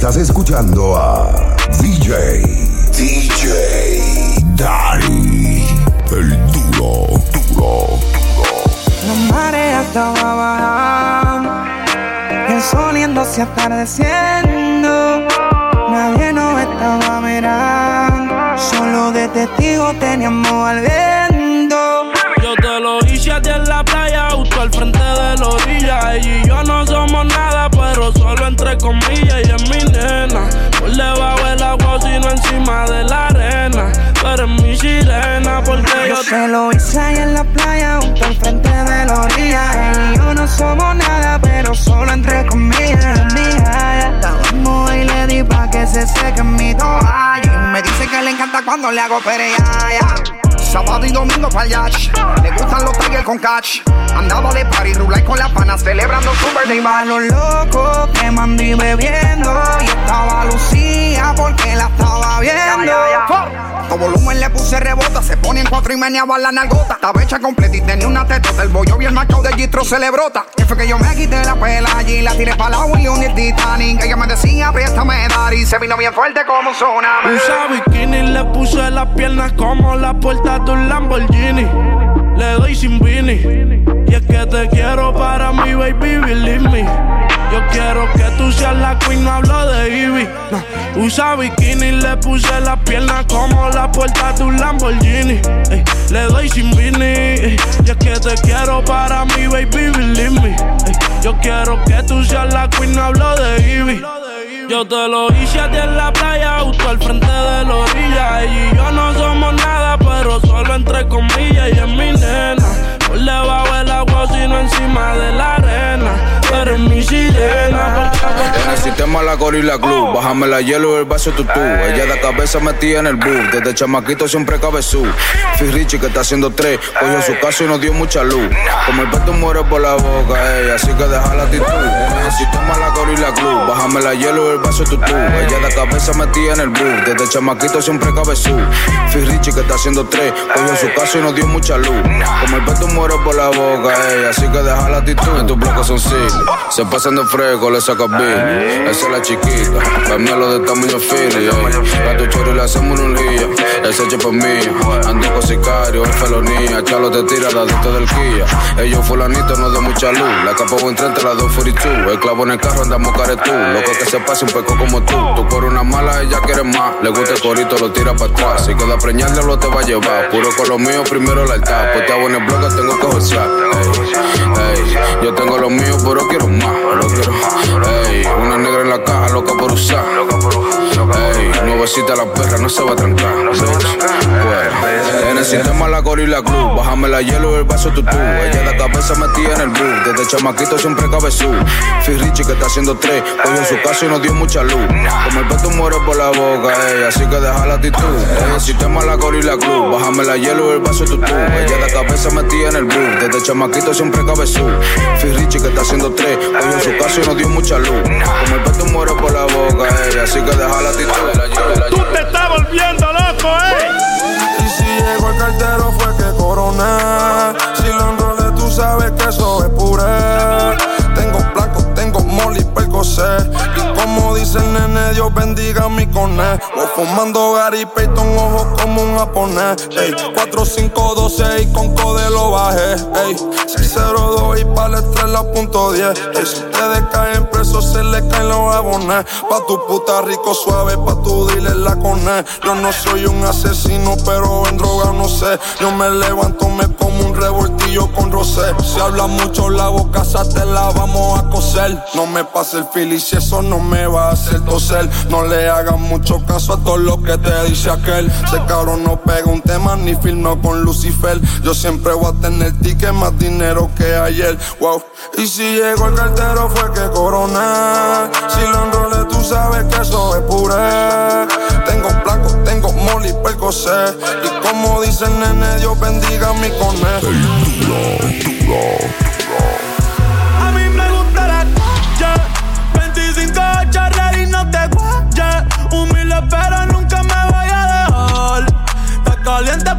Estás escuchando a DJ, DJ Dari, el duro, duro, duro. La marea estaba bajando, el sol yéndose atardeciendo. Nadie nos estaba mirando, solo de testigo teníamos al viento. Yo te lo hice a ti en la playa, justo al frente de la orilla. Y entre comillas. Y es mi nena, por debajo del agua, sino encima de la arena. Pero es mi sirena, porque yo, Yo te lo hice ahí en la playa, justo al frente de la orilla. Ella y yo no somos nada, pero solo entre comillas. La vamos y le di pa' que se seque mi toalla. Y me dice que le encanta cuando le hago pereaya. Sábado y domingo pa'l yacht Le gustan los tigers con catch. Andaba de party, rulay con las panas Celebrando su birthday Va los locos quemando y bebiendo. Y estaba Lucía porque la estaba viendo Todo volumen le puse rebota. Se pone en cuatro y meneaba la nalgota. Estaba hecha completa y tenía una tetota El bollo bien marcado de Gistro se le brota. Que fue que yo me quité la pela allí La tiré pa' la y un Titanic. Ella me decía, préstame dar Y se vino bien fuerte como un tsunami. Usa bikini, le puse las piernas como la puerta de un Lamborghini. Le doy sin vini. Es que te quiero para mi baby, believe me. Yo quiero que tú seas la queen, no hablo de Ivy. No. Usa bikini, le puse las piernas como la puerta de un Lamborghini. Le doy sin vini. Y es que te quiero para mi baby, believe me. Yo quiero que tú seas la queen, hablo de Ivy. Yo te lo hice a ti en la playa, justo al frente de la orilla. Ella y yo no somos nada, pero solo entre comillas. Y es mi nena, por debajo del agua, sino encima de la arena. En el sistema la gorila club, bájame la hielo el vaso tutú. Ella de cabeza metía en el bus, desde chamaquito siempre cabezú. Fui Richie que está haciendo tres, cogió su caso y nos dio mucha luz. Como el peto muere por la boca, ella, así que deja la actitud. En el sistema la gorila club, bájame la hielo el vaso tutú. Ella de cabeza metía en el bus, desde chamaquito siempre cabezú. Fui Richie que está haciendo tres, cogió su caso y nos dio mucha luz. Como el peto muere por la boca, ella, así que deja la actitud. En tu bloque son siglos, se pasan de fresco, le sacas bill. Esa es la chiquita, lo de tamaño Philly. ey. A tu chorro le hacemos un día, ese chepe es mío. Ando con sicario, es felonía. Chalo te tira dadito del Kia. Ellos fulanitos no de mucha luz. La capa buen entre las dos 42. El clavo en el carro andamos caretú. Loco que se pase un peco como tú. Tú por una mala, ella quiere más. Le gusta el corito, lo tira para atrás. Si queda preñarle, lo te va a llevar. Puro con lo mío, primero la altar. Pues te hago en el blog, tengo que josear. Ey, ey, yo tengo lo mío, pero quiero más. Lo quiero. Ey, una negra en la caja, loca por usar. Ey, nuevecita la perra, no se va a trancar. En el sistema la gorila club, bájame la hielo y el vaso tutú. Ella de cabeza metía en el bus, desde chamaquito siempre cabezú. Fui Richie que está haciendo tres, cogió su caso y nos dio mucha luz. Como el peto muere por la boca, ey, así que deja la actitud. En el sistema la gorila club, bájame la hielo y el vaso tutú. Ella de cabeza metía en el bus, desde chamaquito siempre cabezú. Fui Richie que está haciendo tres, cogió su caso y nos dio mucha luz. Como el peto muere por la boca, ey, así que deja la actitud. tú te estás volviendo loco, eh. Y si llego al cartero fue que coroné. Si lo enrolé, tú sabes que eso es puré. Tengo placo, tengo molly, percocé. Y dice el nene, Dios bendiga mi coné. Voy fumando Gary Payton, ojo como un japonés. Ey, 4, 5, 2, 6, con code lo bajé. Ey, 602 y para el 3 la punto 10. Ey, si ustedes caen presos, se les caen los abones. Pa' tu puta rico suave, pa' tu dealer la coné. Yo no soy un asesino, pero en droga no sé. Yo me levanto, me como un revoltillo con rosé. Si habla mucho la boca, te la vamos a coser. No me pase el fili si eso no me va a hacer toser. No le hagas mucho caso a todo lo que te dice aquel. Ese cabrón no pega un tema ni filmó con Lucifer. Yo siempre voy a tener ticket más dinero que ayer. Wow. Y si llegó el cartero fue que coroné. Si lo enrolé, tú sabes que eso es puré. Tengo placo, tengo molly, percocé. Y como dice el nene, Dios bendiga mi conejo. A mí me gusta la calle. 25 charlar y no te guayes. Humilde, pero nunca me voy a dejar. Está caliente,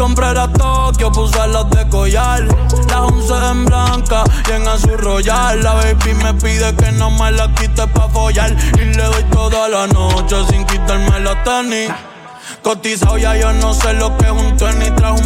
Compré la Tokio, puse las de collar. Las once en blanca y en azul royal. La baby me pide que no me la quite pa' follar. Y le doy toda la noche sin quitarme la tenis. Cotizado ya yo no sé lo que es un tenis Trajo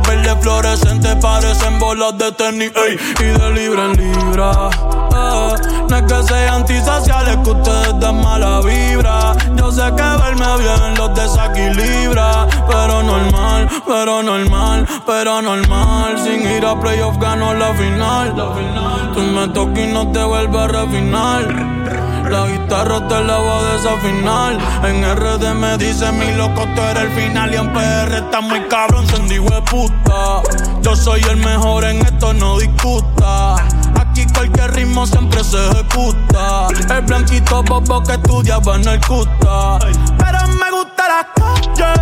ven Y moñas verde fluorescente parecen bolas de tenis Y de libra en libra eh, No es que sean antisociales que ustedes den mala vibra. Yo sé que verme bien los desequilibra Pero normal, pero normal, pero normal. Sin ir a playoff gano la final, la final. Tú me toques y no te vuelves a refinar la guitarra te la voy a desafinar. En RD me dice mi loco, tú eres el final. Y en PR está muy cabrón, se puta. Yo soy el mejor en esto, no discuta. Aquí cualquier ritmo siempre se ejecuta. El blanquito bobo que estudiaba en el cuta. Pero me gusta la calle.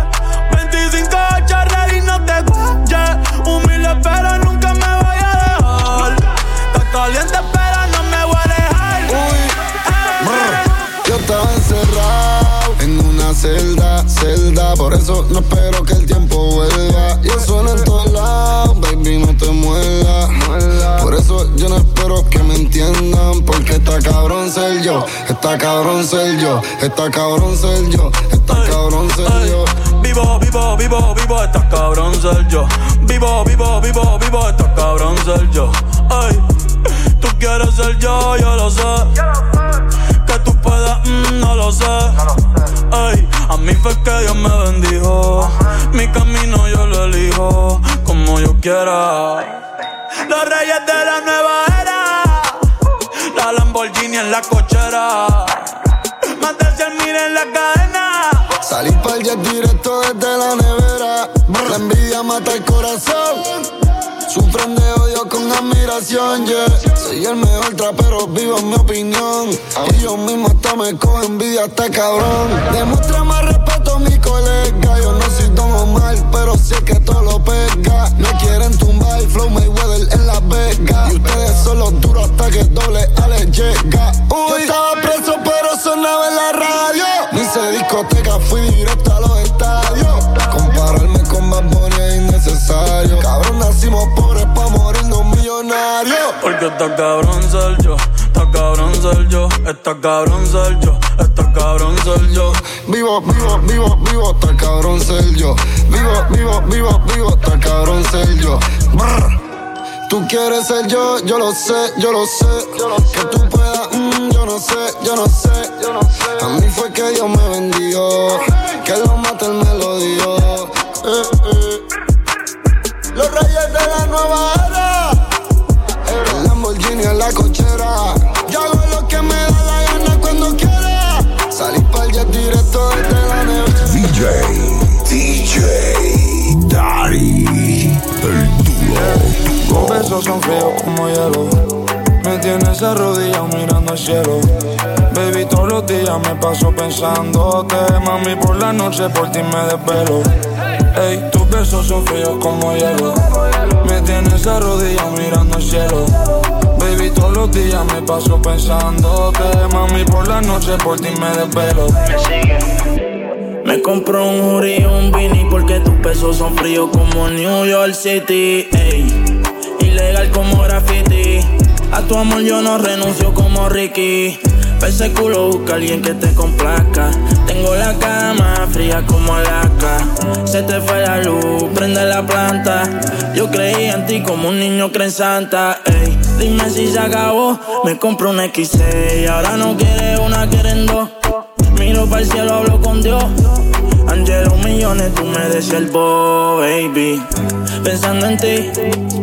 25 8 y no te guayes. Eso no espero que el tiempo vuelva. Yo suena en todos lados, baby, no te muela. Por eso yo no espero que me entiendan. Porque está cabrón ser yo, está cabrón ser yo, está cabrón ser yo, está cabrón ser yo. Vivo, vivo, vivo, vivo, está cabrón ser yo. Vivo, vivo, vivo, vivo, está cabrón ser yo. Ay, tú quieres ser yo, yo lo sé Mm, no lo sé. Ay, a mí fue que Dios me bendijo. Mi camino yo lo elijo como yo quiera. Los reyes de la nueva era. La Lamborghini en la cochera. Más de 100 mil en la cadena. Salí para el jet directo desde la nevera. La envidia mata el corazón. Sufren de odio con admiración, yeah. Soy el mejor trapero, vivo en mi opinión. Y yo mismo hasta me cojo envidia, hasta cabrón. Demuestra más respeto a mi colega. Yo no soy Don mal, pero sé que todo lo pega. Me quieren tumbar, flow Mayweather en Las Vegas. Y ustedes son los duros hasta que doble Ale llega. Uy, yo estaba preso, pero sonaba en la radio. Ni se discoteca, fui directo a los porque está cabrón ser yo, está cabrón ser yo, está cabrón ser yo, está cabrón ser yo. Vivo, vivo, vivo, vivo, está cabrón ser yo. Vivo, vivo, vivo, vivo, está cabrón ser yo. Tú quieres ser yo, yo lo sé, yo lo sé. Que tú puedas, mm, yo no sé, yo no sé. A mí fue que Dios me vendió, que lo mate el melodío. Eh, eh. Los reyes de la nueva era en la cochera. Yo hago lo que me da la gana cuando quiera. Salí para el directo desde la nevera. DJ, DJ, Daddy, el duro. Los besos son fríos como hielo. Me tienes arrodillado mirando al cielo. Baby, todos los días me paso pensándote. Mami, por la noche por ti me desvelo. Ey, tus besos son fríos como hielo. Me tienes arrodillado mirando al cielo. Baby, todos los días me paso pensándote. Mami, por la noche por ti me desvelo. Me compro un jury y un Vini porque tus pesos son fríos como New York City. Ey, ilegal como graffiti. A tu amor yo no renuncio como Ricky. Ese culo busca alguien que te complazca. Tengo la cama fría como Alaska. Se te fue la luz, prende la planta. Yo creí en ti como un niño cree en Santa. Ey, dime si se acabó. Me compro un X6. Ahora no quiere una, quieren dos. Miro para el cielo, hablo con Dios. Angelo millones, tú me el baby. Pensando en ti,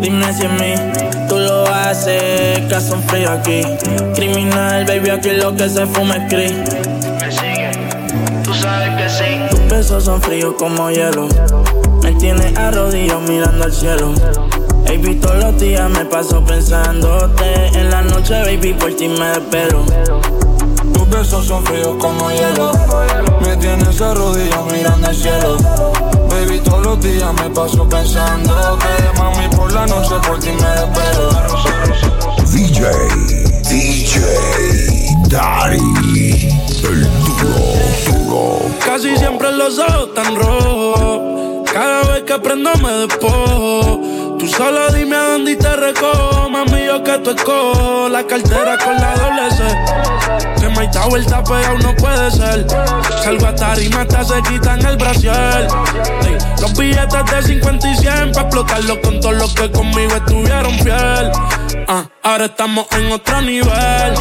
dime si en mí tú lo haces. Caso frío aquí. Criminal, baby, aquí lo que se fuma es gris. Me sigue, tú sabes que sí. Tus besos son fríos como hielo. Me tienes arrodillado mirando al cielo. Baby, todos los días me paso pensándote. En la noche, baby, por ti me espero besos son fríos como hielo. Me tienes de rodillas mirando el cielo. Baby, todos los días me paso pensando que mami por la noche por ti me desvelo. DJ, DJ, Daddy, el duro, duro. Casi siempre los ojos tan rojos. Cada vez que prendo me despojo. Tú solo dime a dónde te recojo, mami, que tú escojo. La cartera con la doble C. Que me da vuelta pegado no puede ser. Salgo a tarima hasta se quitan el brasier. Los billetes de 50 y 100 pa' explotarlo con todos los que conmigo estuvieron fiel. Ah, ahora estamos en otro nivel.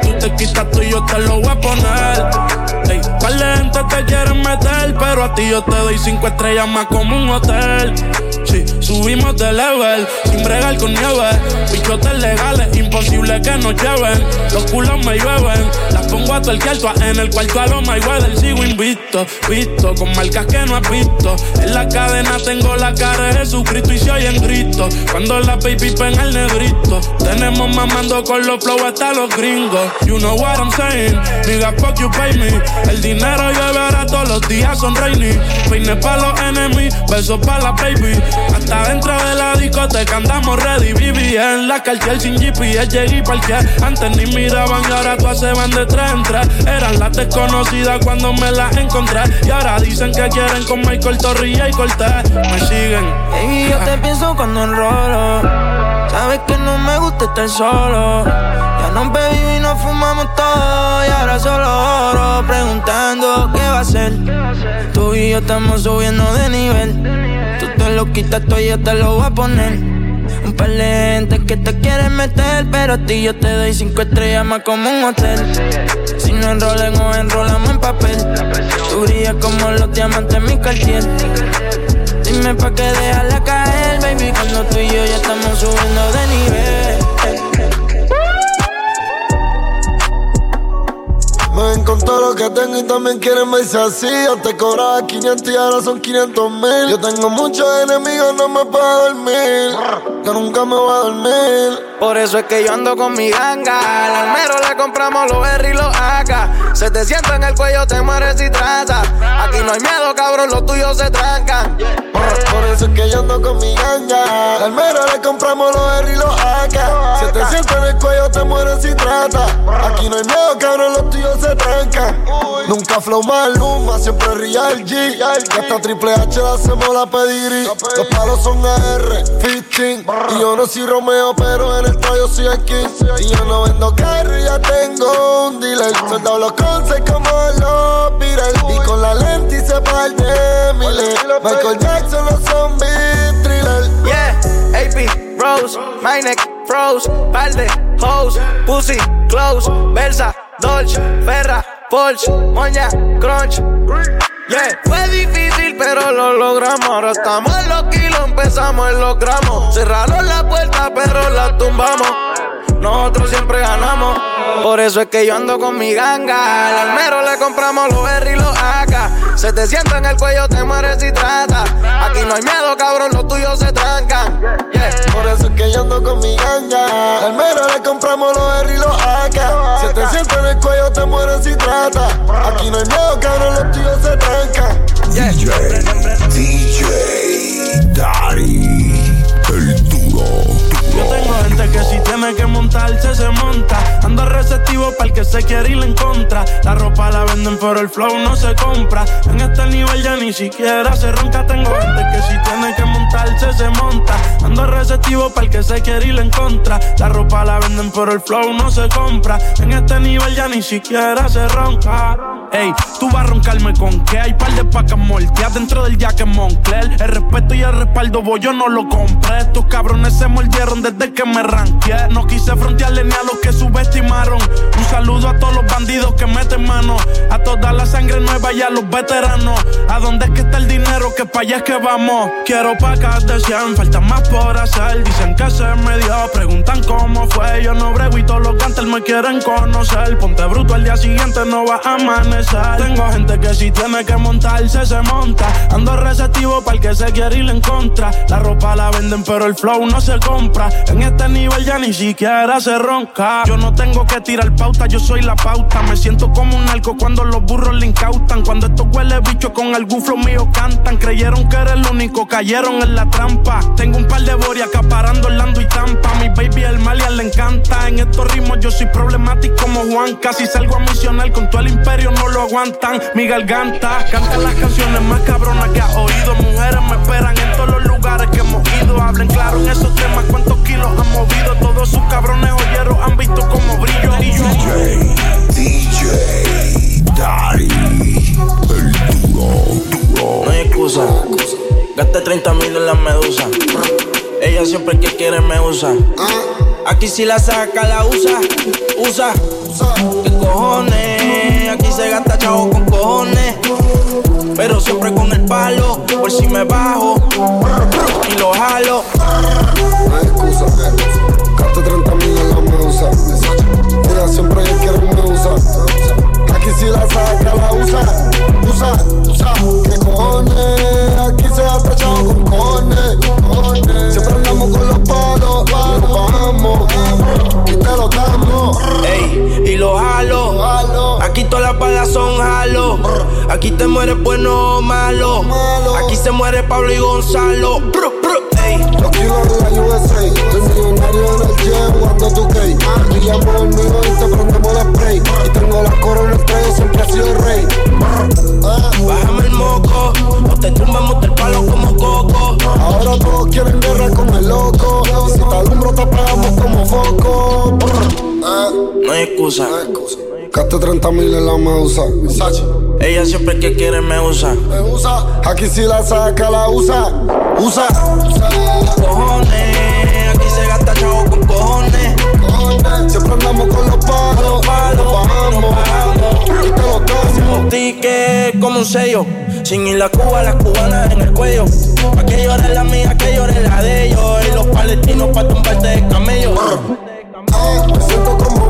Tú te quitas tú y yo te lo voy a poner. Ey, par de gente te quieren meter, pero a ti yo te doy cinco estrellas más como un hotel. Subimos de level, sin bregar con nieve. Bichotes legales, imposible que nos lleven. Los culos me llueven, las pongo a tuerquear todas en el cuarto a los Mayweather. Sigo invicto, visto, con marcas que no has visto. En la cadena tengo la cara de Jesucristo y se oyen gritos. Cuando la baby ven al negrito, tenemos mamando con los flow hasta los gringos. You know what I'm saying, nigga, fuck you, pay me. El dinero lloverá todos los días, son rainy. Peine pa' los enemies, besos pa' la baby. Hasta dentro de la discoteca andamos ready. En la cartier sin GPS, llegué y parqué. Antes ni miraban y ahora todas se van de tres en tres. Eran las desconocidas cuando me las encontré. Y ahora dicen que quieren con Michael Torrilla y Cortés. Me siguen. Baby, yo te pienso cuando enrolo. Sabes que no me gusta estar solo. Ya no bebimos y nos fumamos todo. Y ahora solo oro preguntando qué va a ser. Tú y yo estamos subiendo de nivel. Tú te lo quitas todo y yo te lo voy a poner. Par de que te quieren meter, pero a ti yo te doy cinco estrellas más como un hotel. Si no enrolen o enrolamos en papel. Tú brillas como los diamantes en mi cartier. Dime pa' que dejarla caer, baby, cuando tú y yo ya estamos subiendo de nivel. Me con todo lo que tengo y también quieren verse así. Yo te cobraba 500 y ahora son 500 mil. Yo tengo muchos enemigos, no me puedo dormir. Que nunca me voy a dormir. Por eso es que yo ando con mi ganga. Al almero le compramos los R y los AK. Se te sienta en el cuello, te mueres y traza. Aquí no hay miedo, cabrón, los tuyos se trancan. Por eso es que yo ando con mi ganga. Al mero le compramos los R y los AK. Si te sientes en el cuello, te mueres si trata. Aquí no hay miedo, cabrón, los tuyos se trancan. Nunca flow maluma, siempre real G. Y hasta Triple H le hacemos la pedigrí. Los palos son AR, 15. Y yo no soy Romeo, pero en el tallo soy el. Y yo no vendo carro, ya tengo un dealer. Soldado los conces como los Y con la lente hice par de miles. Michael Jackson, los zombies, thriller. Yeah, AP, Rose, my neck, froze, par de hoes, pussy, close, Versa, Dolce, Ferra, Porsche, Moña, Crunch. Yeah, fue difícil, pero lo logramos. Ahora estamos en los kilos, empezamos en los gramos. Cerraron la puerta, pero la tumbamos. Nosotros siempre ganamos. Por eso es que yo ando con mi ganga. Al almero le compramos los R y los AK. Se te sienta en el cuello, te mueres si trata. Aquí no hay miedo, cabrón, los tuyos se trancan. Yeah. Por eso es que yo ando con mi ganga. Al mero le compramos los R y los AK. Si te sientes en el cuello, te mueres si trata. Aquí no hay miedo, cabrón, los tuyos se trancan. DJ, DJ, Daddy, el duro, Yo tengo gente que si tiene que montarse, se monta. Ando receptivo para el que se quiere ir en contra. La ropa la venden, pero el flow no se compra. En este nivel ya ni siquiera se ronca. Tengo gente que si tiene que montarse, se monta. Ando receptivo para el que se quiere ir en contra. La ropa la venden, pero el flow no se compra. En este nivel ya ni siquiera se ronca. Ey, tú vas a roncarme con que hay par de pacas morteadas dentro del jaque Moncler. El respeto y el respaldo, voy, yo no lo compré. Estos cabrones se mordieron desde que me ranqué. No quise frontearle ni a los que subestimaron. Un saludo a todos los bandidos que meten mano. A nueva a los veteranos. ¿A dónde es que está el dinero? Que pa' allá es que vamos. Quiero pacas de 100, falta más por hacer. Dicen que se me dio, preguntan cómo fue. Yo no brego y todos los cantantes me quieren conocer. Ponte bruto al día siguiente, no va a amanecer. Tengo gente que si tiene que montarse, se monta. Ando receptivo para el que se quiere ir en contra. La ropa la venden, pero el flow no se compra. En este nivel ya ni siquiera se ronca. Yo no tengo que tirar pauta, yo soy la pauta. Me siento como un arco cuando los burros le incautan. Cuando estos huele bichos con algún flow mío cantan. Creyeron que era el único, cayeron en la trampa. Tengo un par de boria acaparando Orlando y Tampa. Mi baby el Malian le encanta. En estos ritmos yo soy problemático como Juan. Casi salgo a misionar con todo el imperio, no lo aguantan. Mi garganta canta las canciones más cabronas que ha oído. Usa. Aquí si la saca, la usa. Usa. ¿Qué cojones? Aquí se gasta chavo con cojones. Pero siempre con el palo. Por si me bajo. Y lo jalo. No hay excusa. Gasto 30 mil en la medusa. Ella siempre que quiere me usa. Aquí si la saca, la usa. Usa, usa. ¿Qué cojones? Aquí se gasta chavo con cojones. Siempre andamos con los palos. Aquí te mueres bueno o malo. Malo. Aquí se muere Pablo y Gonzalo. Bru, bru, ey. Los kilos de la USA, soy millonario en el jet jugando tu gay. Brillamos conmigo y te prendemos el spray. Y tengo la corona estrella, siempre he sido el rey. Ah, Bájame el moco. O te tumbamos del palo como coco. ahora todos quieren guerra con el loco. Y si te alumbro, te apagamos como foco. Ah, No hay excusa. Gaste 30 mil en la medusa. Ella siempre que quiere me usa. Me usa. Aquí si la saca, la usa. Usa. usa. Cojones, aquí se gasta chavo con cojones. Cojones, Siempre andamos con los palos. palos, Nos nos bajamos. Y te lo damos. Ticket como un sello. Sin ir la Cuba, las cubanas en el cuello. Pa' que llore la mía, que llore la de ellos. Y los palestinos pa' tumbarte de camello.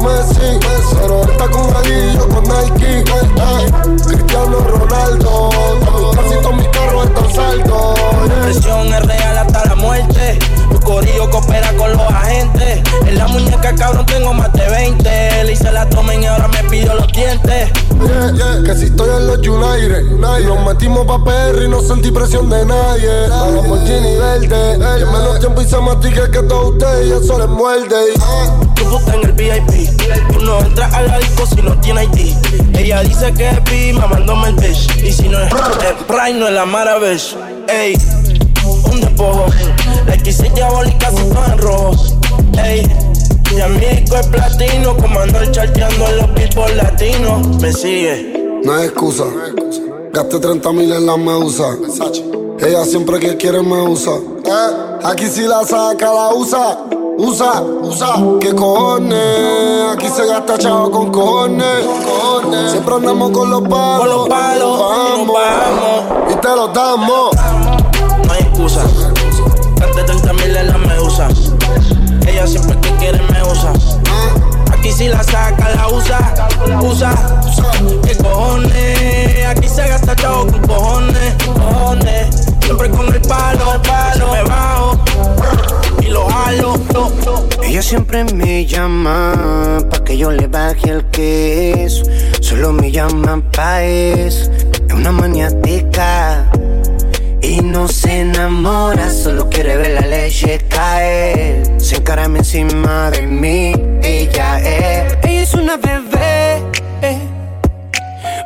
Messi, pero él está con yo con Nike. Cristiano Ronaldo, casi todos mis carros están saldos. La presión es real hasta la muerte. Tu corillo coopera con los agentes. En la muñeca, cabrón, tengo más de 20. Le hice la tomen y ahora me pidió los dientes. Yeah, yeah, que si estoy en los United, y nos metimos pa' PR y no sentí presión de nadie. A la Lamborghini verde, en menos tiempo hice más tickets que todos ustedes y eso les muerde. Ah, Tu puta en el VIP. Tú no entras a la disco si no tiene ID. Ella dice que es pi, mamándome el bitch. Y si no es el no es la Maravish. Ey, un despojo. La X6 diabólica todo en rojo. Ey, mi amigo es platino. Como ando charteando en los beatbox latinos. Me sigue. No hay excusa. Gaste 30 mil en la medusa. Ella siempre que quiere me usa. Eh, Aquí si la saca, la usa. Usa, usa. ¿Qué cojones? Aquí se gasta chavo con cojones. cojones. Siempre andamos con los palos. Con los palos, y nos bajamos. Y te los damos. No hay excusa. Gasté 30 mil en la medusa. Ella siempre que quiere me usa. Aquí si la saca, la usa. Usa. ¿Qué cojones? Aquí se gasta chavo con cojones. Cojones. Siempre siempre me llama pa' que yo le baje el queso. Solo me llama pa'. Es una maniática y no se enamora. Solo quiere ver la leche caer. Se encarame encima de mí. Ella es. Ella es una bebé. eh.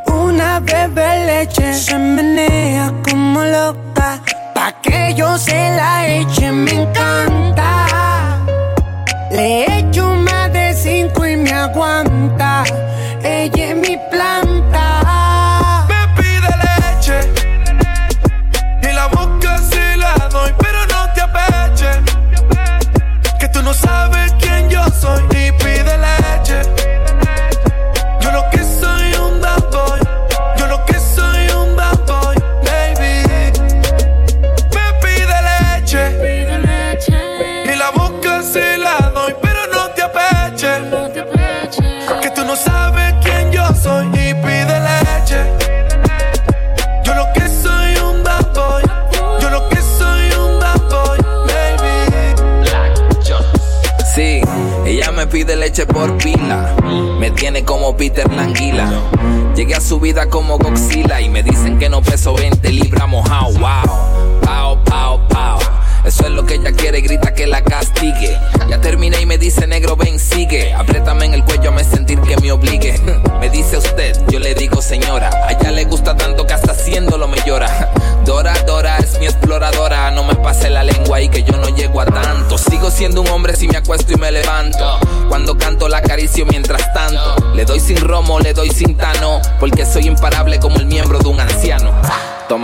Una bebé leche. Se menea como loca. Pa' que yo se la eche. Me encanta. Le echo más de cinco y me aguanta.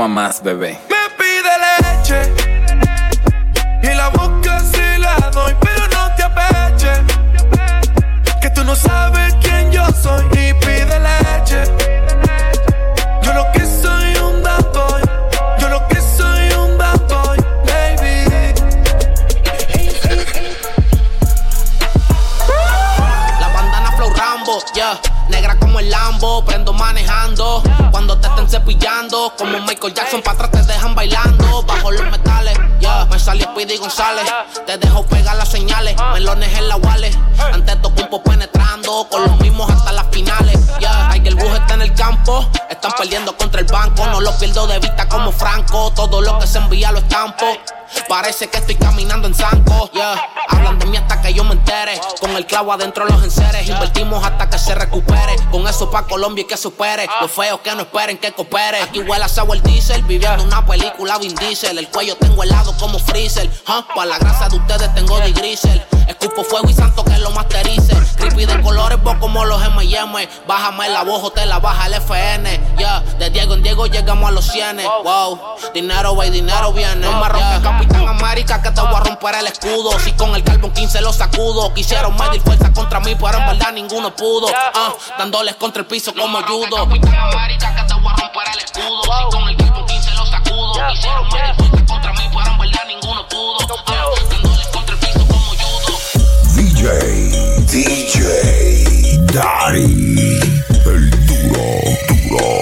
Más, bebé. Cepillando, como Michael Jackson, para atrás te dejan bailando. Bajo los metales, yeah. Me salió Speedy González. Te dejo pegar las señales, melones en la wallet. Antes tocó un poco penetrando, con los mismos hasta las finales, yeah. Ay, que el bus está en el campo, banco. No lo pierdo de vista como Franco. Todo lo que se envía lo estampo. Parece que estoy caminando en zanco, yeah. Hablan de mí hasta que yo me entere. Con el clavo adentro los enseres. Invertimos hasta que se recupere. Con eso pa' Colombia y que supere. Los feos que no esperen que coopere. Aquí huele a el diesel. Viviendo una película Vin Diesel. El cuello tengo helado como freezer. Huh? Para la grasa de ustedes tengo de grisel. Escupo fuego y santo que lo masterice. Creepy de colores, vos como los M&M. Bájame la voz o te la baja el FN. Yeah. De Diego en Diego llegamos a los 100. Wow. Dinero va y dinero viene. No me rompe Capitán América que te voy a romper el escudo. Si con el carbón 15 lo sacudo. Quisieron medir fuerza contra mí, pero en verdad ninguno pudo. Ah, dándoles contra el piso como judo. Capitán América que te voy a romper el escudo. Si con el carbón 15 lo sacudo. Quisieron medir fuerza contra mí, pero en verdad ninguno pudo. Ah, dándoles contra el piso como judo. DJ, DJ, Daddy, el duro, duro.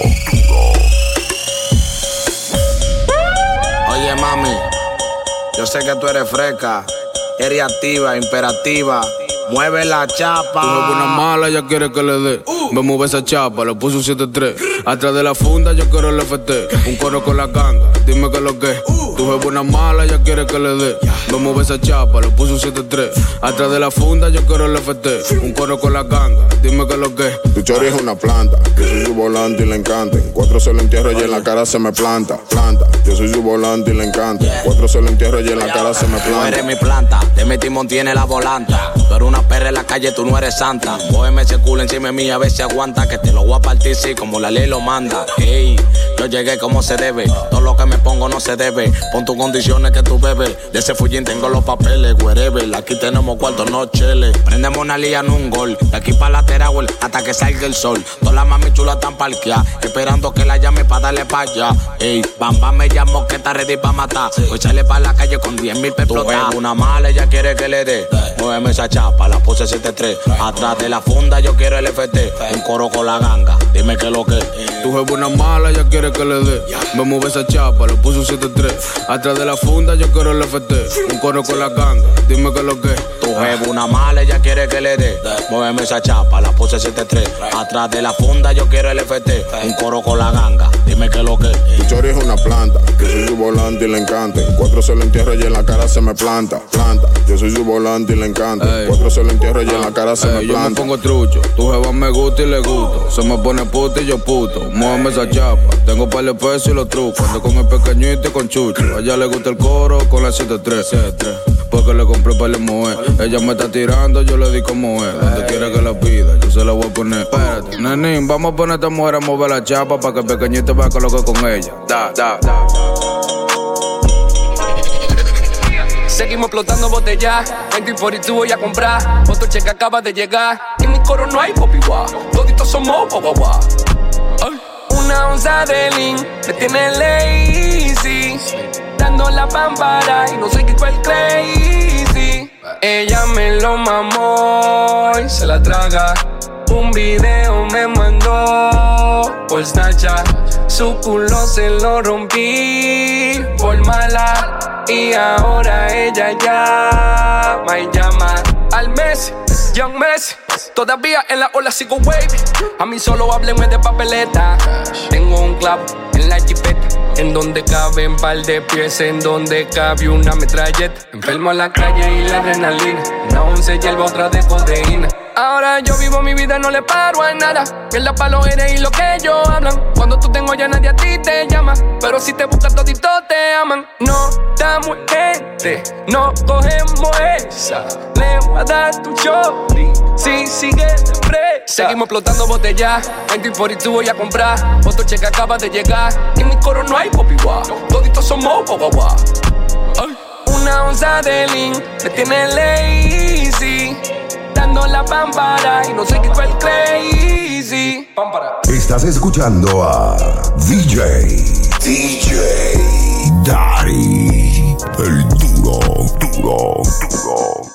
Yo sé que tú eres fresca, eres activa, imperativa. Mueve la chapa. Tú ves una mala, ella quiere que le dé. Me mueve esa chapa, le puso un 7-3. Atrás de la funda, yo quiero el FT. Un coro con la ganga, dime que lo que. Tú ves una mala, ella quiere que le dé. Me mueve esa chapa, le puso un 7-3. Atrás de la funda, yo quiero el FT. Un coro con la ganga, dime que lo que. Tu chori es una planta, yo soy su volante y le encanta. En Cuatro se lo entierro y en la cara se me planta, planta. Yo soy su volante y le encanta. En Cuatro se lo entierro y en la cara se me Tú planta. eres mi planta, de mi timón tiene la volanta. Tú eres una perra en la calle, tú no eres santa. Cógeme ese culo encima de mí a ver si aguanta. Que te lo voy a partir, sí, como la ley lo manda. Ey, yo llegué como se debe. Todo lo que me pongo no se debe. Pon tus condiciones que tú bebes. De ese fullín tengo los papeles, wherever. Aquí tenemos cuartos, no cheles. Prendemos una lía en un gol. De aquí para la Teragüel hasta que salga el sol. Todas las mami chulas están parqueadas. Esperando que la llame para darle pa' allá. Ey, bam bam me llamó que está ready pa' matar. Voy a echarle pa' la calle con 10 mil pe' explotar. Una mala, ella quiere que le dé. Muéveme esa chapa, la puse 7-3. Atrás de la funda yo quiero el FT. Un coro con la ganga, dime que lo que. Tu jefa una mala, ella quiere que le dé. Me mueve esa chapa, le puso un 7-3. Atrás de la funda, yo quiero el FT. Un coro con la ganga, dime que lo que. Tu jefa una mala, ella quiere que le dé. Muéveme esa chapa, la puse 7-3. Atrás de la funda yo quiero el FT. Un coro con la ganga, dime que lo que. Tu chori es una planta, yo soy su volante y le encanta. En Cuatro se lo entierro y en la cara se me planta, planta. Yo soy su volante y le encanta. Cuatro se lo entierro y en la cara se me yo me planta. pongo trucho, tu jeva me gusta y le gusto. Se me pone y yo puto. Muéveme esa chapa, tengo par de pesos y los trucos. Ando con el pequeñito y con chucho. A ella le gusta el coro con la 7-3. 7-3. Porque le compré para le mover. Ella me está tirando, yo le di como es. Donde quiera que la pida, yo se la voy a poner. Espérate, nenín, vamos a poner a esta mujer a mover la chapa para que el pequeñito vea que lo que con ella. Da, da, da. Seguimos explotando botellas. 2042 voy a comprar. Otro cheque acaba de llegar. En mi coro no hay popi. Toditos somos. Ay. Una onza de lean me tiene lazy. Dando la pámpara y no sé qué cuál crazy. Ella me lo mamó y se la traga. Un video me mandó por Snapchat. Su culo se lo rompí por mala. Y ahora ella llama y llama al Messi, Young Messi. Todavía en la ola sigo wavy. A mí solo háblenme de papeleta. Tengo un clavo en la jipeta. En donde caben par de pies, en donde cabe una metralleta. Enfermo a la calle y la adrenalina. Una once hierba, otra de codeína. Ahora yo vivo mi vida, no le paro a nada. Pierda palo eres y lo que ellos hablan. Cuando tú tengo ya nadie a ti te llama. Pero si te buscas todito te aman. No damos gente, no cogemos esa. Le voy a dar tu shorty. Si sigue presa. Seguimos explotando botellas. 20 voy a comprar. Otro cheque acaba de llegar. En mi coro no hay popi Toditos somos guagua. Una onza de lean me tiene lazy dando la pámpara y no sé qué fue el crazy. Pámpara. Estás escuchando a DJ, DJ Daddy, el duro, duro.